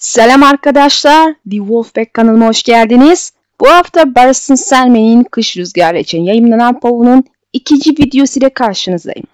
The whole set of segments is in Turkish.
Selam arkadaşlar, The Wolfpack kanalıma hoş geldiniz. Bu hafta Barış'ın Selme'nin Kış Rüzgarı için yayınlanan povunun ikinci videosu ile karşınızdayım.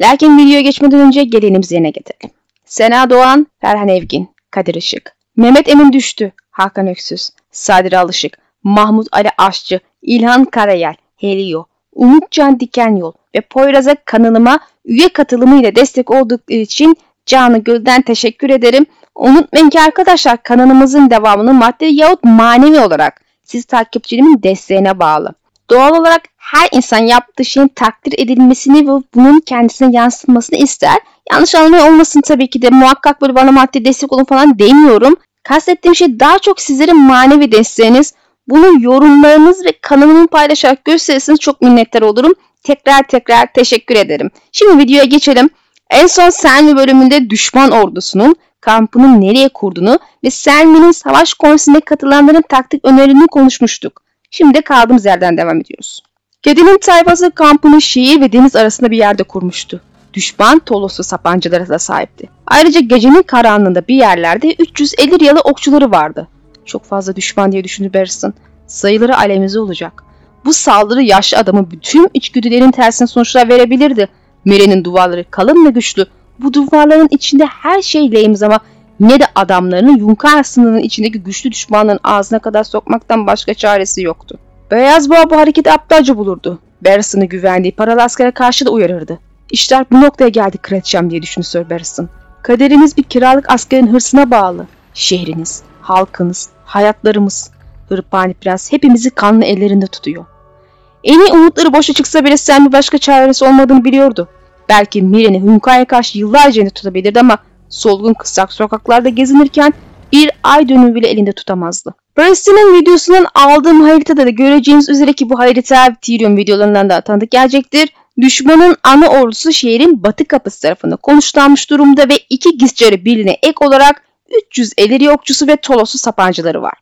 Lakin videoya geçmeden önce gelenimizi yerine getirelim. Sena Doğan, Ferhan Evgin, Kadir Işık, Mehmet Emin Düştü, Hakan Öksüz, Sadir Alışık, Mahmut Ali Aşçı, İlhan Karayel, Helio, Umutcan Dikenyol ve Poyraz'a kanalıma üye katılımıyla destek oldukları için canı gölden teşekkür ederim. Unutmayın ki arkadaşlar kanalımızın devamını maddi yahut manevi olarak siz takipçilerimin desteğine bağlı. Doğal olarak her insan yaptığı şeyin takdir edilmesini ve bunun kendisine yansıtmasını ister. Yanlış anlama olmasın tabii ki de muhakkak böyle bana maddi destek olun falan demiyorum. Kastettiğim şey daha çok sizlerin manevi desteğiniz. Bunu yorumlarınız ve kanalımı paylaşarak gösterirseniz çok minnettar olurum. Tekrar tekrar teşekkür ederim. Şimdi videoya geçelim. En son Selmi bölümünde düşman ordusunun kampını nereye kurduğunu ve Selmi'nin savaş konseyine katılanların taktik önerilerini konuşmuştuk. Şimdi de kaldığımız yerden devam ediyoruz. Kedinin tayfası kampını şehir ve deniz arasında bir yerde kurmuştu. Düşman Toloslu sapancılara da sahipti. Ayrıca gecenin karanlığında bir yerlerde 350 yalı okçuları vardı. Çok fazla düşman diye düşündü Barristan. Sayıları alemize olacak. Bu saldırı yaşlı adamı bütün içgüdülerin tersine sonuçlar verebilirdi. Mere'nin duvarları kalın ve güçlü. Bu duvarların içinde her şey lehimiz ama ne de adamlarını Yunkar sınırının içindeki güçlü düşmanların ağzına kadar sokmaktan başka çaresi yoktu. Beyaz Boğa bu hareketi aptalca bulurdu. Barrison'ı güvendiği paralı askere karşı da uyarırdı. İşler bu noktaya geldi kraliçem diye düşündü Sir Barristan. Kaderimiz bir kiralık askerin hırsına bağlı. Şehriniz, halkınız, hayatlarımız. Hırpani Prens hepimizi kanlı ellerinde tutuyor. En iyi umutları boşa çıksa bile sen bir başka çaresi olmadığını biliyordu. Belki Mire'ni Hunka'ya karşı yıllarca elinde tutabilirdi ama solgun kısak sokaklarda gezinirken bir ay dönümü bile elinde tutamazdı. Preston'ın videosundan aldığım haritada da göreceğiniz üzere ki bu harita Tyrion videolarından da tanıdık gelecektir. Düşmanın ana ordusu şehrin batı kapısı tarafında konuşlanmış durumda ve iki gizcarı birliğine ek olarak 350 yokçusu ve tolosu sapancıları var.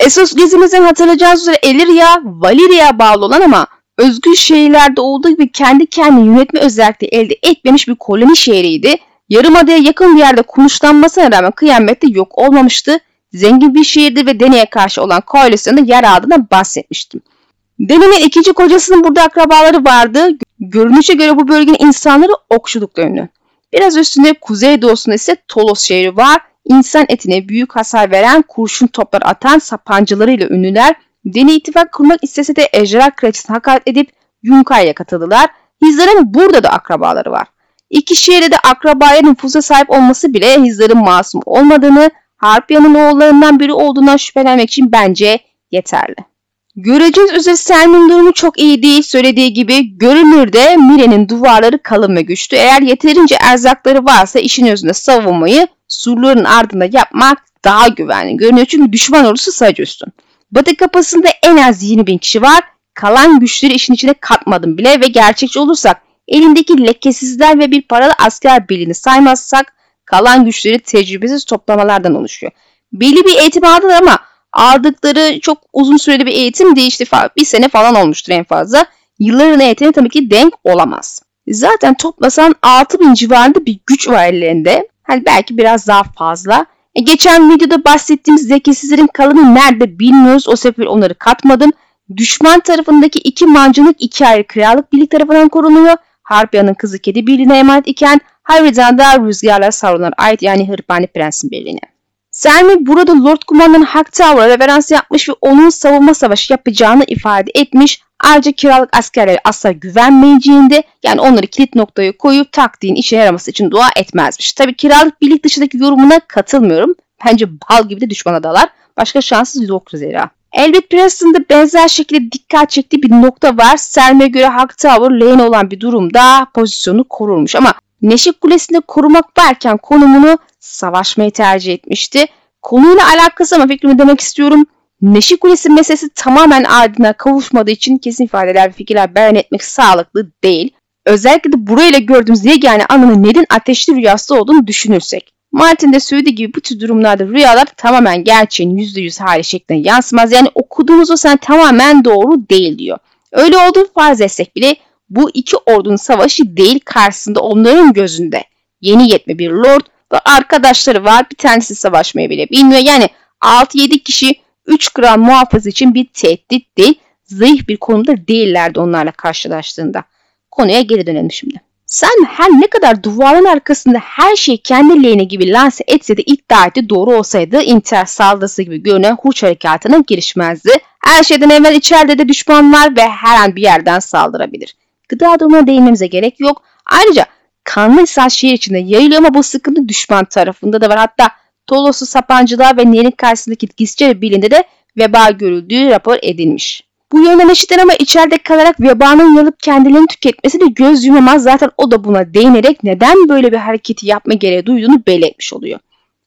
Esos gezimizden hatırlayacağınız üzere Eliria, Valeria'ya bağlı olan ama özgür şehirlerde olduğu gibi kendi kendini yönetme özelliği elde etmemiş bir koloni şehriydi. Yarımada'ya yakın bir yerde konuşlanmasına rağmen kıyamette yok olmamıştı. Zengin bir şehirdi ve Deni'ye karşı olan koalisyonda yer aldığına bahsetmiştim. Deni'nin ikinci kocasının burada akrabaları vardı. Görünüşe göre bu bölgenin insanları okçulukla ünlü. Biraz üstünde kuzeydoğusunda ise Tolos şehri var. İnsan etine büyük hasar veren kurşun toplar atan sapancılarıyla ünlüler Deni ittifak kurmak istese de Ejderha Kraliçesi'ne hakaret edip Yunkay'a katıldılar. Hizdar'ın burada da akrabaları var. İki şehirde de akrabaya nüfusa sahip olması bile Hizdar'ın masum olmadığını, Harpya'nın oğullarından biri olduğundan şüphelenmek için bence yeterli. Göreceğiz üzere Selmin durumu çok iyi değil. Söylediği gibi görünürde Mire'nin duvarları kalın ve güçlü. Eğer yeterince erzakları varsa işin özünde savunmayı surların ardında yapmak daha güvenli görünüyor. Çünkü düşman ordusu sayıca üstün. Batı kapısında en az 20 bin kişi var. Kalan güçleri işin içine katmadım bile ve gerçekçi olursak elindeki lekesizler ve bir paralı asker birliğini saymazsak kalan güçleri tecrübesiz toplamalardan oluşuyor. Belli bir eğitim aldılar ama aldıkları çok uzun süreli bir eğitim değil işte bir sene falan olmuştur en fazla. Yılların eğitimi tabii ki denk olamaz. Zaten toplasan 6000 civarında bir güç var ellerinde. Hani belki biraz daha fazla. E, geçen videoda bahsettiğimiz zekisizlerin kalanı nerede bilmiyoruz. O sefer onları katmadım. Düşman tarafındaki iki mancınık iki ayrı krallık birlik tarafından korunuyor. Harpya'nın kızı kedi birliğine emanet iken Hayri'den da rüzgarlar savrulana ait yani Hırpani Prensin birliğine. Selmi burada Lord Kumandan Hak Tower'a referans yapmış ve onun savunma savaşı yapacağını ifade etmiş. Ayrıca kiralık askerlere asla güvenmeyeceğinde yani onları kilit noktaya koyup taktiğin işe yaraması için dua etmezmiş. Tabi kiralık birlik dışındaki yorumuna katılmıyorum. Bence bal gibi de düşmana dalar. Başka şanssız yoktur zira. Elbet Preston'da benzer şekilde dikkat çektiği bir nokta var. Selme'ye göre Hak Tower lane olan bir durumda pozisyonu korurmuş ama Neşik Kulesi'nde korumak varken konumunu savaşmayı tercih etmişti. Konuyla alakası ama fikrimi demek istiyorum. Neşi Kulesi meselesi tamamen ardına kavuşmadığı için kesin ifadeler ve fikirler beyan etmek sağlıklı değil. Özellikle de burayla gördüğümüz yegane anının Ned'in ateşli rüyası olduğunu düşünürsek. Martin de söylediği gibi bu tür durumlarda rüyalar tamamen gerçeğin %100 hali şeklinde yansımaz. Yani okuduğumuz o sen tamamen doğru değil diyor. Öyle olduğunu farz etsek bile bu iki ordunun savaşı değil karşısında onların gözünde yeni yetme bir lord Ve arkadaşları var bir tanesi savaşmayı bile bilmiyor. Yani 6-7 kişi 3 gram muhafız için bir tehdit değil, zayıf bir konumda değillerdi onlarla karşılaştığında. Konuya geri dönelim şimdi. Sen her ne kadar duvarın arkasında her şeyi kendi lehine gibi lanse etse de iddia etti doğru olsaydı intihar saldırısı gibi görünen Huç harekatına girişmezdi. Her şeyden evvel içeride de düşman var ve her an bir yerden saldırabilir. Gıda durumuna değinmemize gerek yok. Ayrıca kanlı esas şehir içinde yayılıyor ama bu sıkıntı düşman tarafında da var. Hatta Tolos'u sapancılar ve Nehir'in karşısındaki Gisce bilinde de veba görüldüğü rapor edilmiş. Bu yönden eşitler ama içeride kalarak vebanın yalıp kendilerini tüketmesi de göz yumamaz. Zaten o da buna değinerek neden böyle bir hareketi yapma gereği duyduğunu belirtmiş oluyor.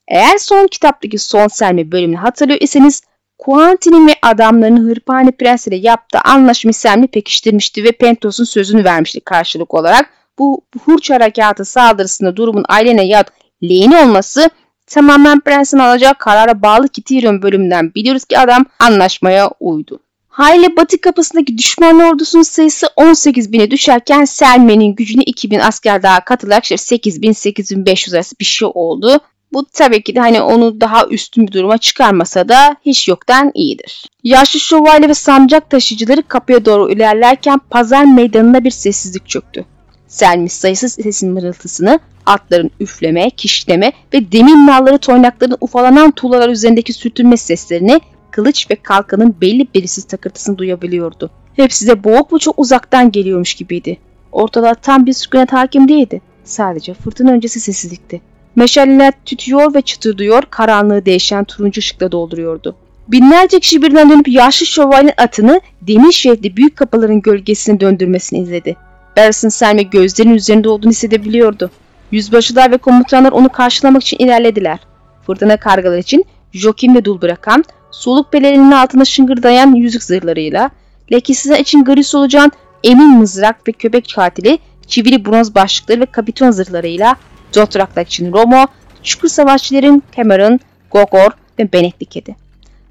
Eğer son kitaptaki son serme bölümünü hatırlıyor iseniz Quentin'in ve adamlarının Hırpani Prens ile yaptığı anlaşma sermi pekiştirmişti ve Pentos'un sözünü vermişti karşılık olarak. Bu Hurç harekatı saldırısında durumun ailene ya lehine olması tamamen prensin alacağı karara bağlı ki bölümünden biliyoruz ki adam anlaşmaya uydu. Hayle batı kapısındaki düşman ordusunun sayısı 18 bine düşerken Selmen'in gücünü 2000 asker daha katılarak işte 8000-8500 arası bir şey oldu. Bu tabii ki de hani onu daha üstün bir duruma çıkarmasa da hiç yoktan iyidir. Yaşlı şövalye ve sancak taşıyıcıları kapıya doğru ilerlerken pazar meydanında bir sessizlik çöktü. Selmi sayısız sesin mırıltısını, atların üfleme, kişleme ve demin nalları toynakların ufalanan tuğlalar üzerindeki sürtünme seslerini kılıç ve kalkanın belli belirsiz takırtısını duyabiliyordu. Hepsi de boğuk ve çok uzaktan geliyormuş gibiydi. Ortalığa tam bir sükunet hakim değildi. Sadece fırtına öncesi sessizlikti. Meşaleler tütüyor ve çıtırdıyor, karanlığı değişen turuncu ışıkla dolduruyordu. Binlerce kişi birden dönüp yaşlı şövalyenin atını demir şeritli büyük kapıların gölgesine döndürmesini izledi. Barris'in Selme gözlerinin üzerinde olduğunu hissedebiliyordu. Yüzbaşılar ve komutanlar onu karşılamak için ilerlediler. Fırtına kargalar için Jokim ve Dulburakan, soluk pelerinin altında şıngırdayan yüzük zırhlarıyla, lekesizler için gri solucan emin mızrak ve köpek katili, çivili bronz başlıkları ve kapiton zırhlarıyla, Dothraklar için Romo, çukur savaşçıların Cameron, Gogor ve Benekli Kedi.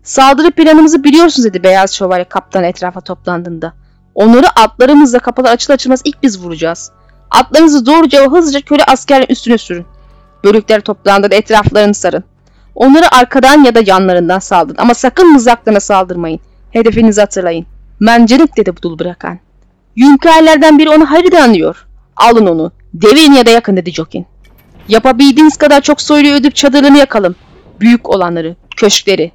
Saldırı planımızı biliyorsunuz dedi Beyaz Şövalye kaptan etrafa toplandığında. Onları atlarımızla kapılar açıl açılmaz ilk biz vuracağız. Atlarınızı doğruca ve hızlıca köle askerlerin üstüne sürün. Bölükler toplandığında etraflarını sarın. Onları arkadan ya da yanlarından saldırın ama sakın mızraklarına saldırmayın. Hedefinizi hatırlayın. Mencenik dedi Budul bırakan. Yünkerlerden biri onu hariden anlıyor. Alın onu. Devirin ya da yakın dedi Jokin. Yapabildiğiniz kadar çok soylu ödüp çadırlarını yakalım. Büyük olanları, köşkleri.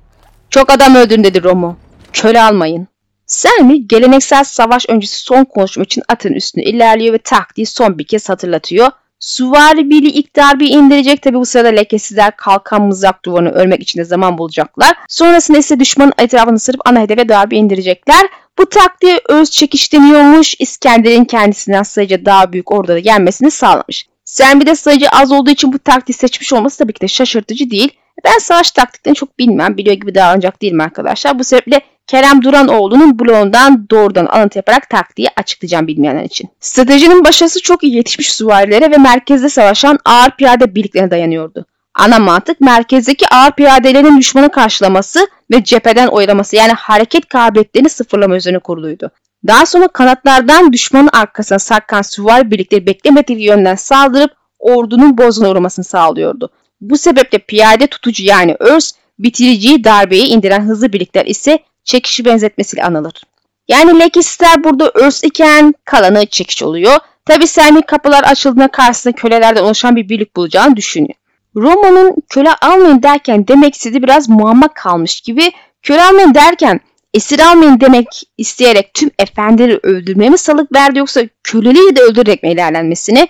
Çok adam öldürün dedi Romo. Köle almayın. Selmi geleneksel savaş öncesi son konuşma için atın üstüne ilerliyor ve taktiği son bir kez hatırlatıyor. Suvari Billy ilk darbeyi indirecek tabi bu sırada lekesizler kalkan mızrak duvarını örmek için de zaman bulacaklar. Sonrasında ise düşmanın etrafını sırıp ana hedefe darbe indirecekler. Bu taktiğe öz çekiş deniyormuş. İskender'in kendisinden sayıca daha büyük orduda gelmesini sağlamış. Sen bir de sayıcı az olduğu için bu taktiği seçmiş olması tabii ki de şaşırtıcı değil. Ben savaş taktiklerini çok bilmem, biliyor gibi davranacak değilim arkadaşlar. Bu sebeple Kerem Duranoğlu'nun blogundan doğrudan alıntı yaparak taktiği açıklayacağım bilmeyenler için. Stratejinin başarısı çok iyi yetişmiş süvarilere ve merkezde savaşan ağır piyade birliklerine dayanıyordu. Ana mantık merkezdeki ağır piyadelerin düşmanı karşılaması ve cepheden oylaması yani hareket kabiliyetlerini sıfırlama üzerine kuruluydu. Daha sonra kanatlardan düşmanın arkasına sarkan süvari birlikleri beklemediği yönden saldırıp ordunun bozguna uğramasını sağlıyordu. Bu sebeple piyade tutucu yani örs bitiriciyi darbeyi indiren hızlı birlikler ise çekişi benzetmesiyle anılır. Yani Lekisler burada örs iken kalanı çekiş oluyor. Tabi Selmi kapılar açıldığında karşısında kölelerden oluşan bir birlik bulacağını düşünüyor. Roma'nın köle almayın derken demek istediği biraz muamma kalmış gibi köle almayın derken esir almayın demek isteyerek tüm efendileri öldürmeye mi salık verdi yoksa köleliği de öldürerek mi ilerlenmesini?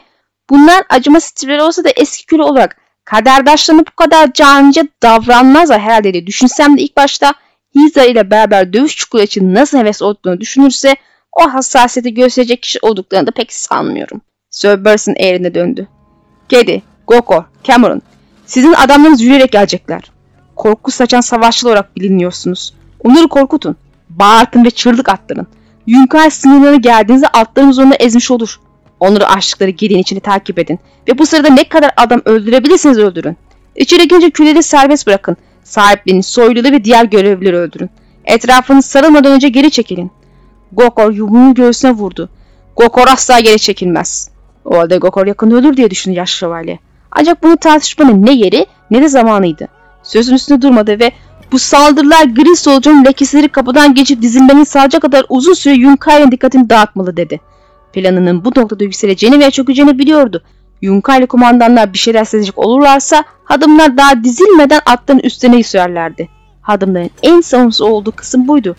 Bunlar acıma stilleri olsa da eski köle olarak kaderdaşlarına bu kadar canlıca davranmazlar herhalde diye düşünsem de ilk başta Hiza ile beraber dövüş çukuru için nasıl heves olduklarını düşünürse o hassasiyeti gösterecek kişi olduklarını da pek sanmıyorum. Sir Burson eğrine döndü. Kedi, Gokor, Cameron, sizin adamlarınız yürüyerek gelecekler. Korku saçan savaşçı olarak biliniyorsunuz. Onları korkutun. Bağırtın ve çırlık attırın. Yunkay sınırlarına geldiğinizde altlarınız onu ezmiş olur. Onları açtıkları gediğin içini takip edin. Ve bu sırada ne kadar adam öldürebilirsiniz öldürün. İçeri girince küleleri serbest bırakın. Sahiplerini, soyluları ve diğer görevlileri öldürün. Etrafını sarılmadan önce geri çekilin. Gokor yumruğunu göğsüne vurdu. Gokor asla geri çekilmez. O halde Gokor yakında ölür diye düşündü yaşlı şövalye. Ancak bunu tartışmanın ne yeri ne de zamanıydı. Sözün üstünde durmadı ve bu saldırılar gri solucunun lekeleri kapıdan geçip dizilmenin sağlayacak kadar uzun süre Yunkai'nin dikkatini dağıtmalı dedi. Planının bu noktada yükseleceğini ve çökeceğini biliyordu. Yunkai'li kumandanlar bir şeyler sezecek olurlarsa hadımlar daha dizilmeden atların üstüne sürerlerdi. Hadımların en savunsuz olduğu kısım buydu.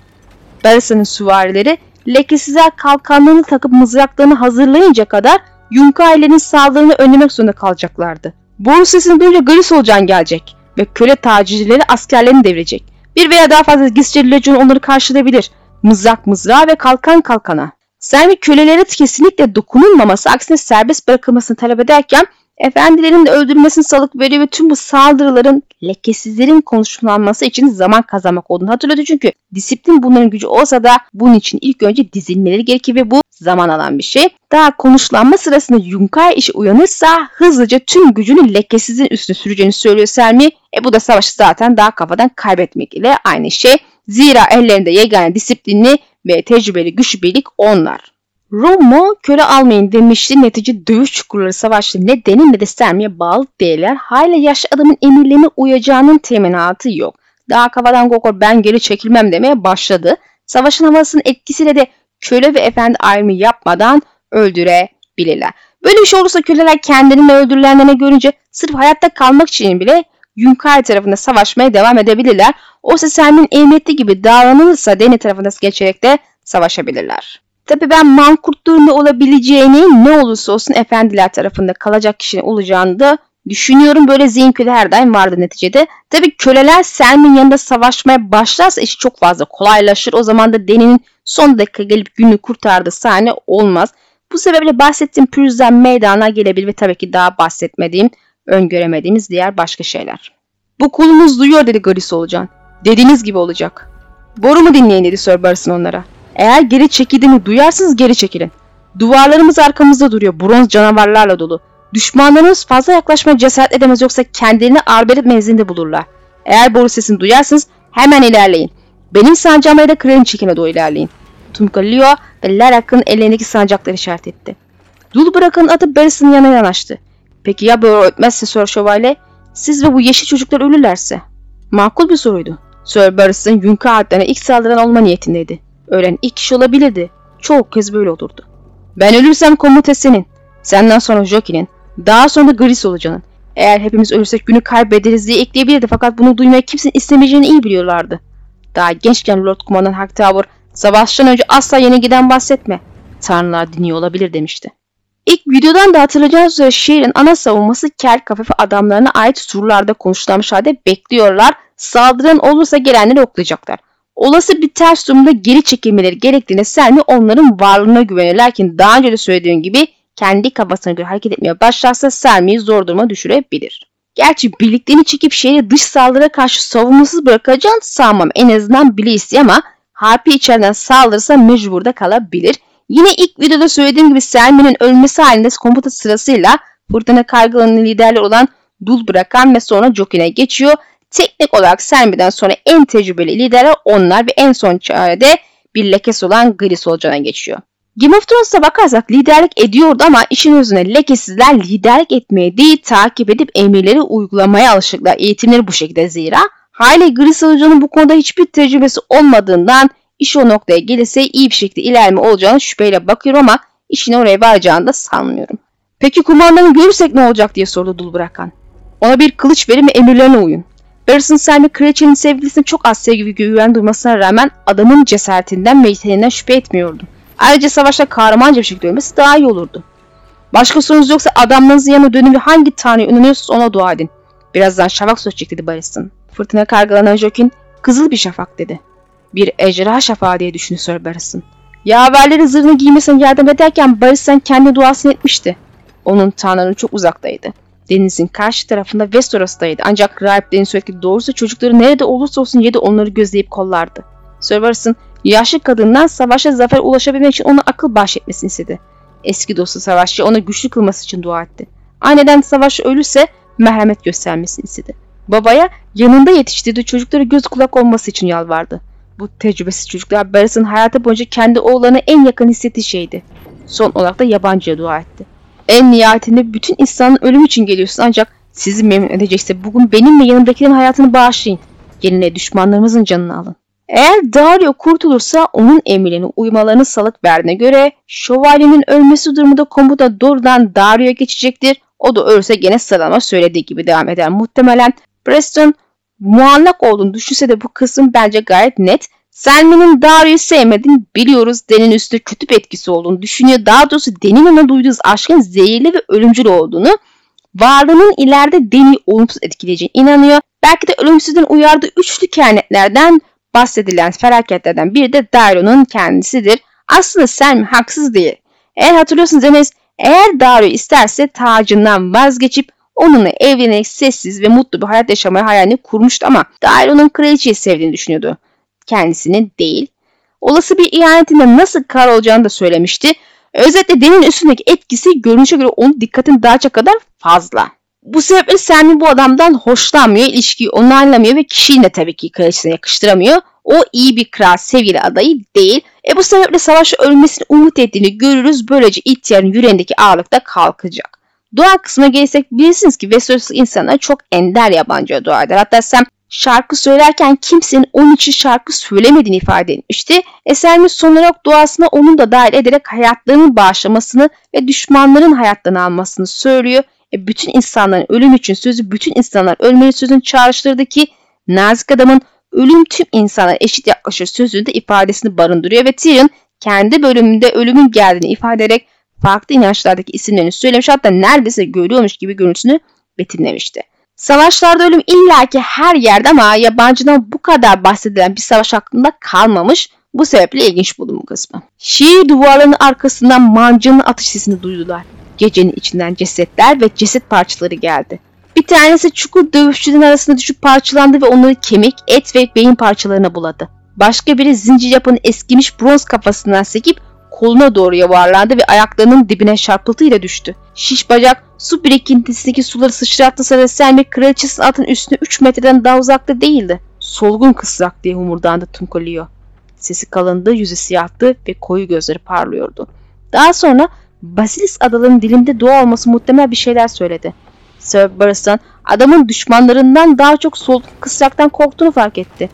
Bersa'nın süvarileri lekesizler kalkanlarını takıp mızraklarını hazırlayınca kadar Yunkai'lerin saldırını önlemek zorunda kalacaklardı. Boru sesini duyunca Gris Olcan gelecek ve köle tacizcileri askerlerini devirecek. Bir veya daha fazla Gisçeli Legion onları karşılayabilir. Mızrak mızrağa ve kalkan kalkana. Selmi kölelere kesinlikle dokunulmaması aksine serbest bırakılmasını talep ederken efendilerin de öldürülmesini salık veriyor ve tüm bu saldırıların lekesizlerin konuşlanması için zaman kazanmak olduğunu hatırladı. Çünkü disiplin bunların gücü olsa da bunun için ilk önce dizilmeleri gerekir ve bu zaman alan bir şey. Daha konuşlanma sırasında Yunkay işi uyanırsa hızlıca tüm gücünü lekesizin üstüne süreceğini söylüyor Selmi. E bu da savaşı zaten daha kafadan kaybetmek ile aynı şey. Zira ellerinde yegane disiplinli ve tecrübeli güçlü birlik onlar. Romo köle almayın demişti. Netice dövüş çukurları savaştı. Ne denin ne de sermiye bağlı değiller. Hala yaşlı adamın emirlerine uyacağının teminatı yok. Daha kafadan Gokor ben geri çekilmem demeye başladı. Savaşın havasının etkisiyle de köle ve efendi ayrımı yapmadan öldürebilirler. Böyle bir şey olursa köleler kendilerini öldürülenlerine görünce sırf hayatta kalmak için bile Yunkar tarafında savaşmaya devam edebilirler. Oysa Selmin emniyetli gibi davranılırsa Deni tarafında geçerek de savaşabilirler. Tabi ben mankurtluğun ne olabileceğini ne olursa olsun efendiler tarafında kalacak kişinin olacağını da düşünüyorum. Böyle zihin köle her daim vardı neticede. Tabi köleler Selmin yanında savaşmaya başlarsa iş çok fazla kolaylaşır. O zaman da Deni'nin son dakika gelip günü kurtardığı sahne olmaz. Bu sebeple bahsettiğim pürüzden meydana gelebilir ve tabii ki daha bahsetmediğim, öngöremediğimiz diğer başka şeyler. Bu kulunuz duyuyor dedi Garis Olcan. Dediğiniz gibi olacak. Boru mu dinleyin dedi Sir Barris'in onlara. Eğer geri çekildiğini duyarsınız geri çekilin. Duvarlarımız arkamızda duruyor. Bronz canavarlarla dolu. Düşmanlarımız fazla yaklaşmaya cesaret edemez yoksa kendilerini arbelet menzilinde bulurlar. Eğer boru sesini duyarsınız hemen ilerleyin. Benim sancağıma da kralın çekime doğru ilerleyin. Tumkalio ve Larak'ın ellerindeki sancakları işaret etti. Dul bırakın atı Barris'in yanına yanaştı. Peki ya böyle ötmezse Sir Şövalye? Siz ve bu yeşil çocuklar ölürlerse? Makul bir soruydu. Sir Barris'in Yunka adlarına ilk saldıran olma niyetindeydi. Ölen ilk kişi olabilirdi. Çoğu kez böyle olurdu. Ben ölürsem komuta senin. Senden sonra Jockey'nin. Daha sonra Gris olacağının. Eğer hepimiz ölürsek günü kaybederiz diye ekleyebilirdi fakat bunu duymaya kimsenin istemeyeceğini iyi biliyorlardı. Daha gençken Lord Kumandan Hightower savaştan önce asla yeni giden bahsetme. Tanrılar dinliyor olabilir demişti. İlk videodan da hatırlayacağınız üzere şehrin ana savunması kel kafafe adamlarına ait surlarda konuşlanmış halde bekliyorlar. Saldıran olursa gelenleri oklayacaklar. Olası bir ters durumda geri çekilmeleri gerektiğine Selmi onların varlığına güveniyor. Lakin daha önce de söylediğim gibi kendi kafasına göre hareket etmeye başlarsa Selmi'yi zor duruma düşürebilir. Gerçi birliklerini çekip şehri dış saldırıya karşı savunmasız bırakacağını sanmam. En azından bile ama Harpi içeriden saldırırsa mecburda kalabilir. Yine ilk videoda söylediğim gibi Selmi'nin ölmesi halinde komuta sırasıyla fırtına kargalarının liderleri olan Dul bırakan ve sonra Jokin'e geçiyor. Teknik olarak Selmi'den sonra en tecrübeli liderler onlar ve en son çarede bir lekesi olan Gris Olcan'a geçiyor. Game of Thrones'a bakarsak liderlik ediyordu ama işin özüne lekesizler liderlik etmeye değil takip edip emirleri uygulamaya alışıklar. Eğitimleri bu şekilde zira. Hayle Gris Olcan'ın bu konuda hiçbir tecrübesi olmadığından iş o noktaya gelirse iyi bir şekilde ilerleme olacağını şüpheyle bakıyorum ama işin oraya varacağını da sanmıyorum. Peki kumandanı görürsek ne olacak diye sordu Dul Bırakan. Ona bir kılıç verin ve emirlerine uyun. Barris'in Selmy Kraliçenin sevgilisine çok az sevgi ve güven duymasına rağmen adamın cesaretinden ve yeteneğinden şüphe etmiyordu. Ayrıca savaşta kahramanca bir şekilde ölmesi daha iyi olurdu. Başka sorunuz yoksa adamlarınızın yanına dönün ve hangi tanrıya inanıyorsanız ona dua edin. Birazdan şafak söz dedi Barris'in. Fırtına kargalanan Jokin, kızıl bir şafak dedi. Bir ejderha şafağı diye düşündü Sir Barris'in. Yaverleri zırhını giymesine yardım ederken Barris'in kendi duasını etmişti. Onun tanrının çok uzaktaydı. Denizin karşı tarafında Westeros'taydı. Ancak rahiplerin sürekli doğrusu çocukları nerede olursa olsun yedi onları gözleyip kollardı. Sir yaşlı kadından savaşa zafer ulaşabilmek için ona akıl bahşetmesini istedi. Eski dostu savaşçı ona güçlü kılması için dua etti. Aniden savaş ölürse merhamet göstermesini istedi. Babaya yanında yetiştirdiği çocuklara göz kulak olması için yalvardı. Bu tecrübesiz çocuklar Barris'in hayatı boyunca kendi oğlanı en yakın hissettiği şeydi. Son olarak da yabancıya dua etti. En nihayetinde bütün insanın ölüm için geliyorsun ancak sizi memnun edecekse bugün benim ve yanımdakilerin hayatını bağışlayın. Yerine düşmanlarımızın canını alın. Eğer Dario kurtulursa onun emirlerine uymalarını salık verdiğine göre şövalyenin ölmesi durumunda komuta doğrudan Dario'ya geçecektir. O da ölürse gene sıralama söylediği gibi devam eder. Muhtemelen Preston muallak olduğunu düşünse de bu kısım bence gayet net. Selmin'in Dario'yu sevmediğini biliyoruz. Den'in üstünde kötü etkisi olduğunu düşünüyor. Daha doğrusu Den'in ona duyduğu aşkın zehirli ve ölümcül olduğunu, varlığının ileride Den'i olumsuz etkileyeceğine inanıyor. Belki de ölümsüzden uyardığı üçlü kehanetlerden bahsedilen felaketlerden biri de Dario'nun kendisidir. Aslında Selmin haksız değil. Eğer hatırlıyorsunuz Enes, eğer Dario isterse tacından vazgeçip onunla evlenerek sessiz ve mutlu bir hayat yaşamaya hayalini kurmuştu ama Dario'nun kraliçeyi sevdiğini düşünüyordu. Kendisinin değil. Olası bir ihanetinde nasıl kar olacağını da söylemişti. Özetle Den'in üstündeki etkisi görünüşe göre onun dikkatini dağıtacak kadar fazla. Bu sebeple Selmi bu adamdan hoşlanmıyor, ilişkiyi onaylamıyor ve kişiyi de tabii ki kraliçesine yakıştıramıyor. O iyi bir kral sevgili adayı değil. E bu sebeple savaşta ölmesini umut ettiğini görürüz. Böylece ihtiyarın yüreğindeki ağırlık da kalkacak. Dua kısmına gelirsek bilirsiniz ki Westeros insanlar çok ender yabancıya dua. Hatta Sam şarkı söylerken kimsenin onun için şarkı söylemediğini ifade etmişti. Eserimiz son olarak duasına onun da dahil ederek hayatlarını bağışlamasını ve düşmanların hayatlarını almasını söylüyor. E, bütün insanların ölüm için sözü bütün insanlar ölmeli sözün çağrıştırdı ki nazik adamın ölüm tüm insanlara eşit yaklaşır sözünde ifadesini barındırıyor ve Tyrion kendi bölümünde ölümün geldiğini ifade ederek farklı inançlardaki isimlerini söylemiş hatta neredeyse görüyormuş gibi görüntüsünü betimlemişti. Savaşlarda ölüm illaki her yerde ama yabancıdan bu kadar bahsedilen bir savaş hakkında kalmamış. Bu sebeple ilginç buldum bu kısmı. Şiir duvarlarının arkasından mancının atış sesini duydular. Gecenin içinden cesetler ve ceset parçaları geldi. Bir tanesi çukur dövüşçülerin arasında düşüp parçalandı ve onları kemik, et ve beyin parçalarına buladı. Başka biri zincir yapan eskimiş bronz kafasından sekip koluna doğru yuvarlandı ve ayaklarının dibine çarpıltıyla düştü. Şiş bacak su birikintisindeki suları sıçrattı sırada Selmi kraliçesinin atın üstüne 3 metreden daha uzakta değildi. Solgun kısrak diye humurdandı Tunkolio. Sesi kalındı, yüzü siyahtı ve koyu gözleri parlıyordu. Daha sonra Basilis adalarının dilinde dua olması muhtemel bir şeyler söyledi. Sir Barristan adamın düşmanlarından daha çok solgun kısraktan korktuğunu fark etti.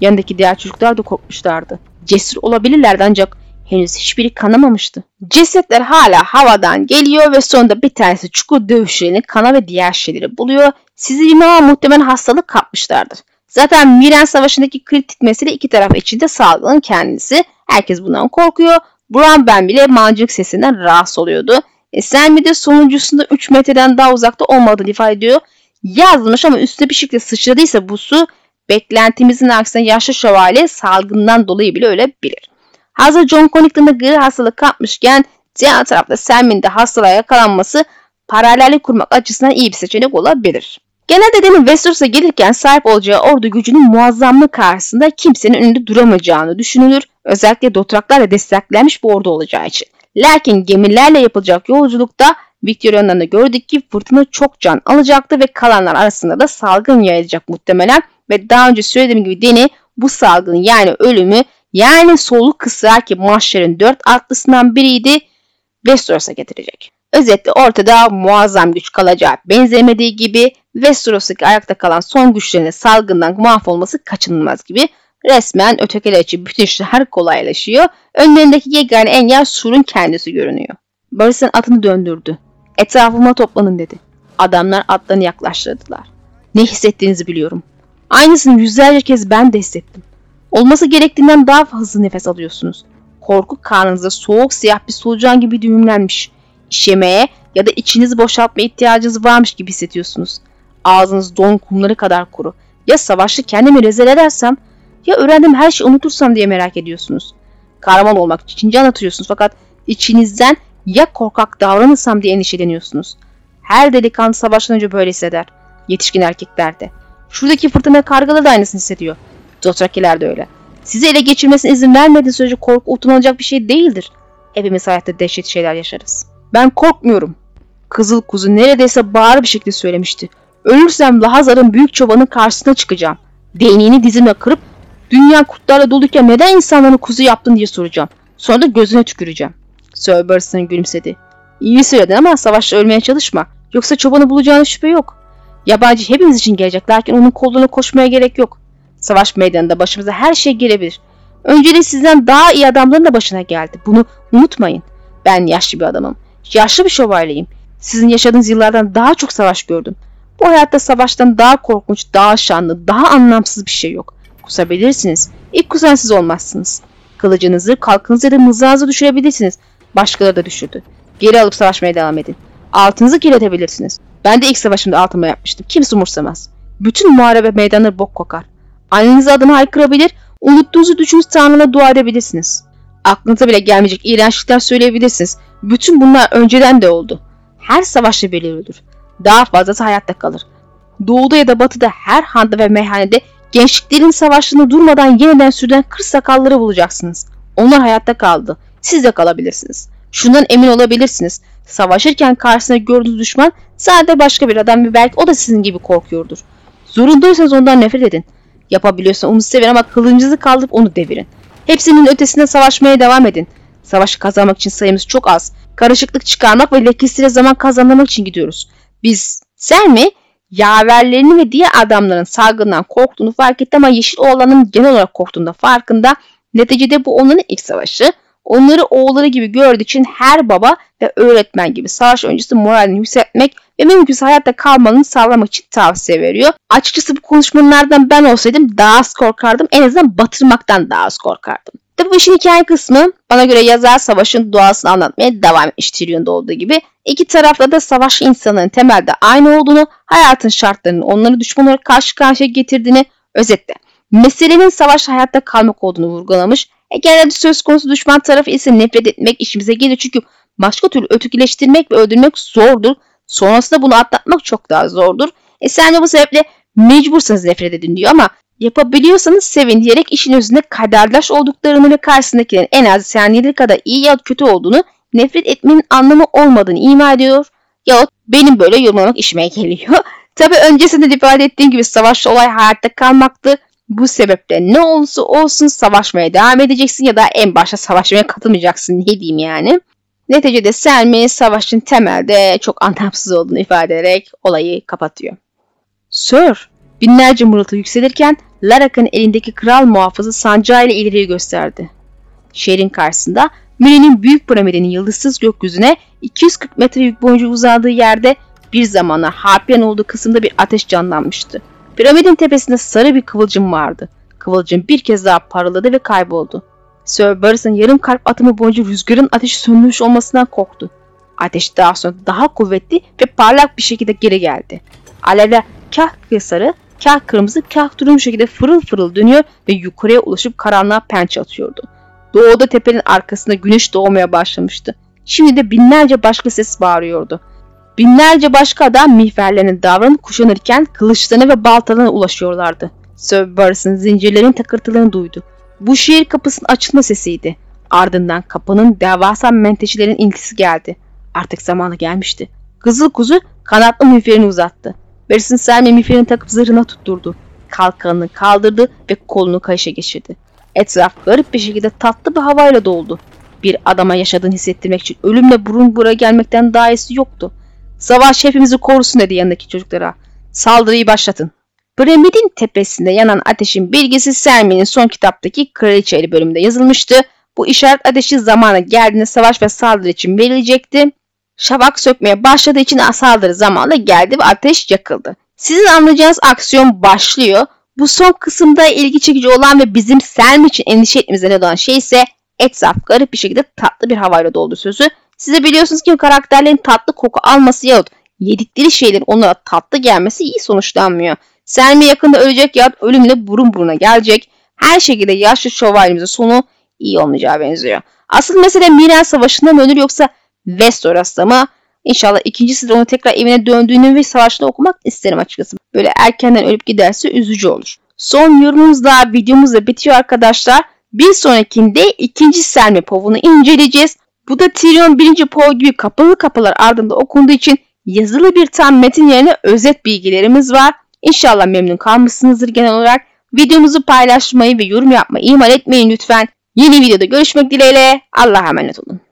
Yanındaki diğer çocuklar da korkmuşlardı. Cesur olabilirlerdi ancak henüz hiçbiri kanamamıştı. Cesetler hala havadan geliyor ve sonunda bir tanesi çukur dövüşlerini kana ve diğer şeyleri buluyor. Sizi bilmem muhtemelen hastalık kapmışlardır. Zaten Miren Savaşı'ndaki kritik mesele iki taraf içinde salgının kendisi. Herkes bundan korkuyor. Buran ben bile mancınık sesinden rahatsız oluyordu. E Selmi de sonuncusunda 3 metreden daha uzakta olmadığını ifade ediyor. Yazmış ama üstüne bir şekilde sıçradıysa bu su beklentimizin aksine yaşlı şövalye salgından dolayı bile ölebilir. Hazır John Connington'da gri hastalık kapmışken diğer tarafta Selmin de hastalığa yakalanması paralellik kurmak açısından iyi bir seçenek olabilir. Genelde demin Westeros'a gelirken sahip olacağı ordu gücünün muazzamlığı karşısında kimsenin önünde duramayacağını düşünülür. Özellikle dotraklarla desteklenmiş bir ordu olacağı için. Lakin gemilerle yapılacak yolculukta Victoria'nın da gördük ki fırtına çok can alacaktı ve kalanlar arasında da salgın yayılacak muhtemelen. Ve daha önce söylediğim gibi Deni bu salgın yani ölümü yani soluk kısa ki mahşerin dört atlısından biriydi Westeros'a getirecek. Özetle ortada muazzam güç kalacağı benzemediği gibi Westeros'taki ayakta kalan son güçlerinin salgından mahvolması kaçınılmaz gibi resmen ötekiler için bütün işler kolaylaşıyor. Önlerindeki yegane engel surun kendisi görünüyor. Barış'ın atını döndürdü. Etrafıma toplanın dedi. Adamlar atlarını yaklaştırdılar. Ne hissettiğinizi biliyorum. Aynısını yüzlerce kez ben de hissettim. Olması gerektiğinden daha hızlı nefes alıyorsunuz. Korku karnınızda soğuk siyah bir solucan gibi düğümlenmiş. İşemeye ya da içinizi boşaltma ihtiyacınız varmış gibi hissediyorsunuz. Ağzınız don kumları kadar kuru. Ya savaşta kendimi rezil edersem ya öğrendim her şeyi unutursam diye merak ediyorsunuz. Kahraman olmak için can atıyorsunuz fakat içinizden ya korkak davranırsam diye endişeleniyorsunuz. Her delikanlı savaştan önce böyle hisseder. Yetişkin erkekler de. Şuradaki fırtına kargaları da aynısını hissediyor. Dothrakiler de öyle. Sizi ele geçirmesine izin vermediği sürece korku utanılacak bir şey değildir. Hepimiz hayatta dehşet şeyler yaşarız. Ben korkmuyorum. Kızıl kuzu neredeyse bağır bir şekilde söylemişti. Ölürsem Lahazar'ın büyük çobanın karşısına çıkacağım. Değneğini dizime kırıp dünya kurtlarla doluyken neden insanları kuzu yaptın diye soracağım. Sonra da gözüne tüküreceğim. Sir Burstyn gülümsedi. İyi söyledin ama savaşta ölmeye çalışma. Yoksa çobanı bulacağını şüphe yok. Yabancı hepimiz için gelecek lakin onun kollarına koşmaya gerek yok. Savaş meydanında başımıza her şey gelebilir. Önceliği sizden daha iyi adamların da başına geldi. Bunu unutmayın. Ben yaşlı bir adamım. Yaşlı bir şövalyeyim. Sizin yaşadığınız yıllardan daha çok savaş gördüm. Bu hayatta savaştan daha korkunç, daha şanlı, daha anlamsız bir şey yok. Kusabilirsiniz. İlk kusan siz olmazsınız. Kılıcınızı, kalkınızı ya da mızrağınızı düşürebilirsiniz. Başkaları da düşürdü. Geri alıp savaşmaya devam edin. Altınızı kirletebilirsiniz. Ben de ilk savaşımda altıma yapmıştım. Kimse umursamaz. Bütün muharebe meydanları bok kokar. Anneniz adına haykırabilir, unuttuğunuzu düşünüp Tanrı'na dua edebilirsiniz. Aklınıza bile gelmeyecek iğrençlikler söyleyebilirsiniz. Bütün bunlar önceden de oldu. Her savaşta ölür. Daha fazlası hayatta kalır. Doğuda ya da batıda her handa ve meyhanede gençliklerin savaşını durmadan yeniden sürdüren kır sakalları bulacaksınız. Onlar hayatta kaldı. Siz de kalabilirsiniz. Şundan emin olabilirsiniz. Savaşırken karşısına gördüğünüz düşman sadece başka bir adam ve belki o da sizin gibi korkuyordur. Zorundaysanız ondan nefret edin. Yapabiliyorsan onu sevin ama kılıncınızı kaldırıp onu devirin. Hepsinin ötesinde savaşmaya devam edin. Savaşı kazanmak için sayımız çok az. Karışıklık çıkarmak ve lekesiyle zaman kazanmak için gidiyoruz. Biz, sen mi? Yaverlerini ve diğer adamların salgından korktuğunu fark etti ama Yeşil Oğlan'ın genel olarak korktuğunda farkında. Neticede bu onların ilk savaşı. Onları oğulları gibi gördüğü için her baba ve öğretmen gibi savaş öncesi moralini yükseltmek ve mümkünse hayatta kalmanın sağlamak için tavsiye veriyor. Açıkçası bu konuşmalardan ben olsaydım daha az korkardım. En azından batırmaktan daha az korkardım. Tabi bu işin hikaye kısmı bana göre yazar savaşın doğasını anlatmaya devam etmiş Tyrion'da olduğu gibi. İki tarafta da savaş insanların temelde aynı olduğunu, hayatın şartlarının onları düşman olarak karşı karşıya getirdiğini özetle. Meselenin savaş hayatta kalmak olduğunu vurgulamış. E genelde söz konusu düşman tarafı ise nefret etmek işimize gelir çünkü başka türlü ötekileştirmek ve öldürmek zordur. Sonrasında bunu atlatmak çok daha zordur. E sen de bu sebeple mecbursanız nefret edin diyor ama yapabiliyorsanız sevin diyerek işin özünde kaderdaş olduklarını ve karşısındakilerin en az saniyeleri kadar iyi ya da kötü olduğunu nefret etmenin anlamı olmadığını ima ediyor. Yahut benim böyle yorumlamak işime geliyor. Tabi öncesinde ifade ettiğim gibi savaşta olay hayatta kalmaktı. Bu sebeple ne olursa olsun savaşmaya devam edeceksin ya da en başta savaşmaya katılmayacaksın ne diyeyim yani. Neticede Selmi savaşın temelde çok anlamsız olduğunu ifade ederek olayı kapatıyor. Sir, binlerce mırıltı yükselirken Larak'ın elindeki kral muhafızı sancağıyla ileriyi gösterdi. Şehrin karşısında Müre'nin büyük piramidinin yıldızsız gökyüzüne 240 metre yük boyunca uzadığı yerde bir zamanlar Harpiyen olduğu kısımda bir ateş canlanmıştı. Piramidin tepesinde sarı bir kıvılcım vardı. Kıvılcım bir kez daha parıldadı ve kayboldu. Sir Barris'ın yarım kalp atımı boyunca rüzgarın ateşi sönmüş olmasından korktu. Ateş daha sonra daha kuvvetli ve parlak bir şekilde geri geldi. Alevler kah sarı, kah kırmızı, kah turuncu şekilde fırıl fırıl dönüyor ve yukarıya ulaşıp karanlığa pençe atıyordu. Doğuda tepenin arkasında güneş doğmaya başlamıştı. Şimdi de binlerce başka ses bağırıyordu. Binlerce başka adam miğferlerine davranıp kuşanırken kılıçlarına ve baltalarına ulaşıyorlardı. Sir Barris'ın zincirlerin takırtılarını duydu. Bu şehir kapısının açılma sesiydi. Ardından kapının devasa menteşelerin ilgisi geldi. Artık zamanı gelmişti. Kızıl kuzu kanatlı miğferini uzattı. Barris'in Selmi miğferini takıp zırhına tutturdu. Kalkanını kaldırdı ve kolunu kayışa geçirdi. Etraf garip bir şekilde tatlı bir havayla doldu. Bir adama yaşadığını hissettirmek için ölümle burun buraya gelmekten daha iyisi yoktu. Savaş hepimizi korusun dedi yanındaki çocuklara. Saldırıyı başlatın. Piramidin tepesinde yanan ateşin bilgisi Selmi'nin son kitaptaki Kraliçeli bölümünde yazılmıştı. Bu işaret ateşi zamanı geldiğinde savaş ve saldırı için verilecekti. Şabak sökmeye başladığı için saldırı zamanı geldi ve ateş yakıldı. Sizin anlayacağınız aksiyon başlıyor. Bu son kısımda ilgi çekici olan ve bizim Selmi için endişe etmemize neden olan şey ise etraf garip bir şekilde tatlı bir havayla doldu sözü. Size biliyorsunuz ki karakterlerin tatlı koku alması yahut yedikleri şeylerin onlara tatlı gelmesi iyi sonuçlanmıyor. Selmi yakında ölecek yahut ölümle burun buruna gelecek. Her şekilde yaşlı şövalyemizin sonu iyi olmayacağı benziyor. Asıl mesele Miren Savaşı'nda mı ölür yoksa Vestoras'ta mı? İnşallah ikincisi de onu tekrar evine döndüğünü ve savaşta okumak isterim açıkçası. Böyle erkenden ölüp giderse üzücü olur. Son yorumumuz da videomuz da bitiyor arkadaşlar. Bir sonrakinde ikinci Selmi povunu inceleyeceğiz. Bu da Tyrion 1. Pov gibi kapalı kapılar ardında okunduğu için yazılı bir tam metin yerine özet bilgilerimiz var. İnşallah memnun kalmışsınızdır genel olarak. Videomuzu paylaşmayı ve yorum yapmayı ihmal etmeyin lütfen. Yeni videoda görüşmek dileğiyle. Allah'a emanet olun.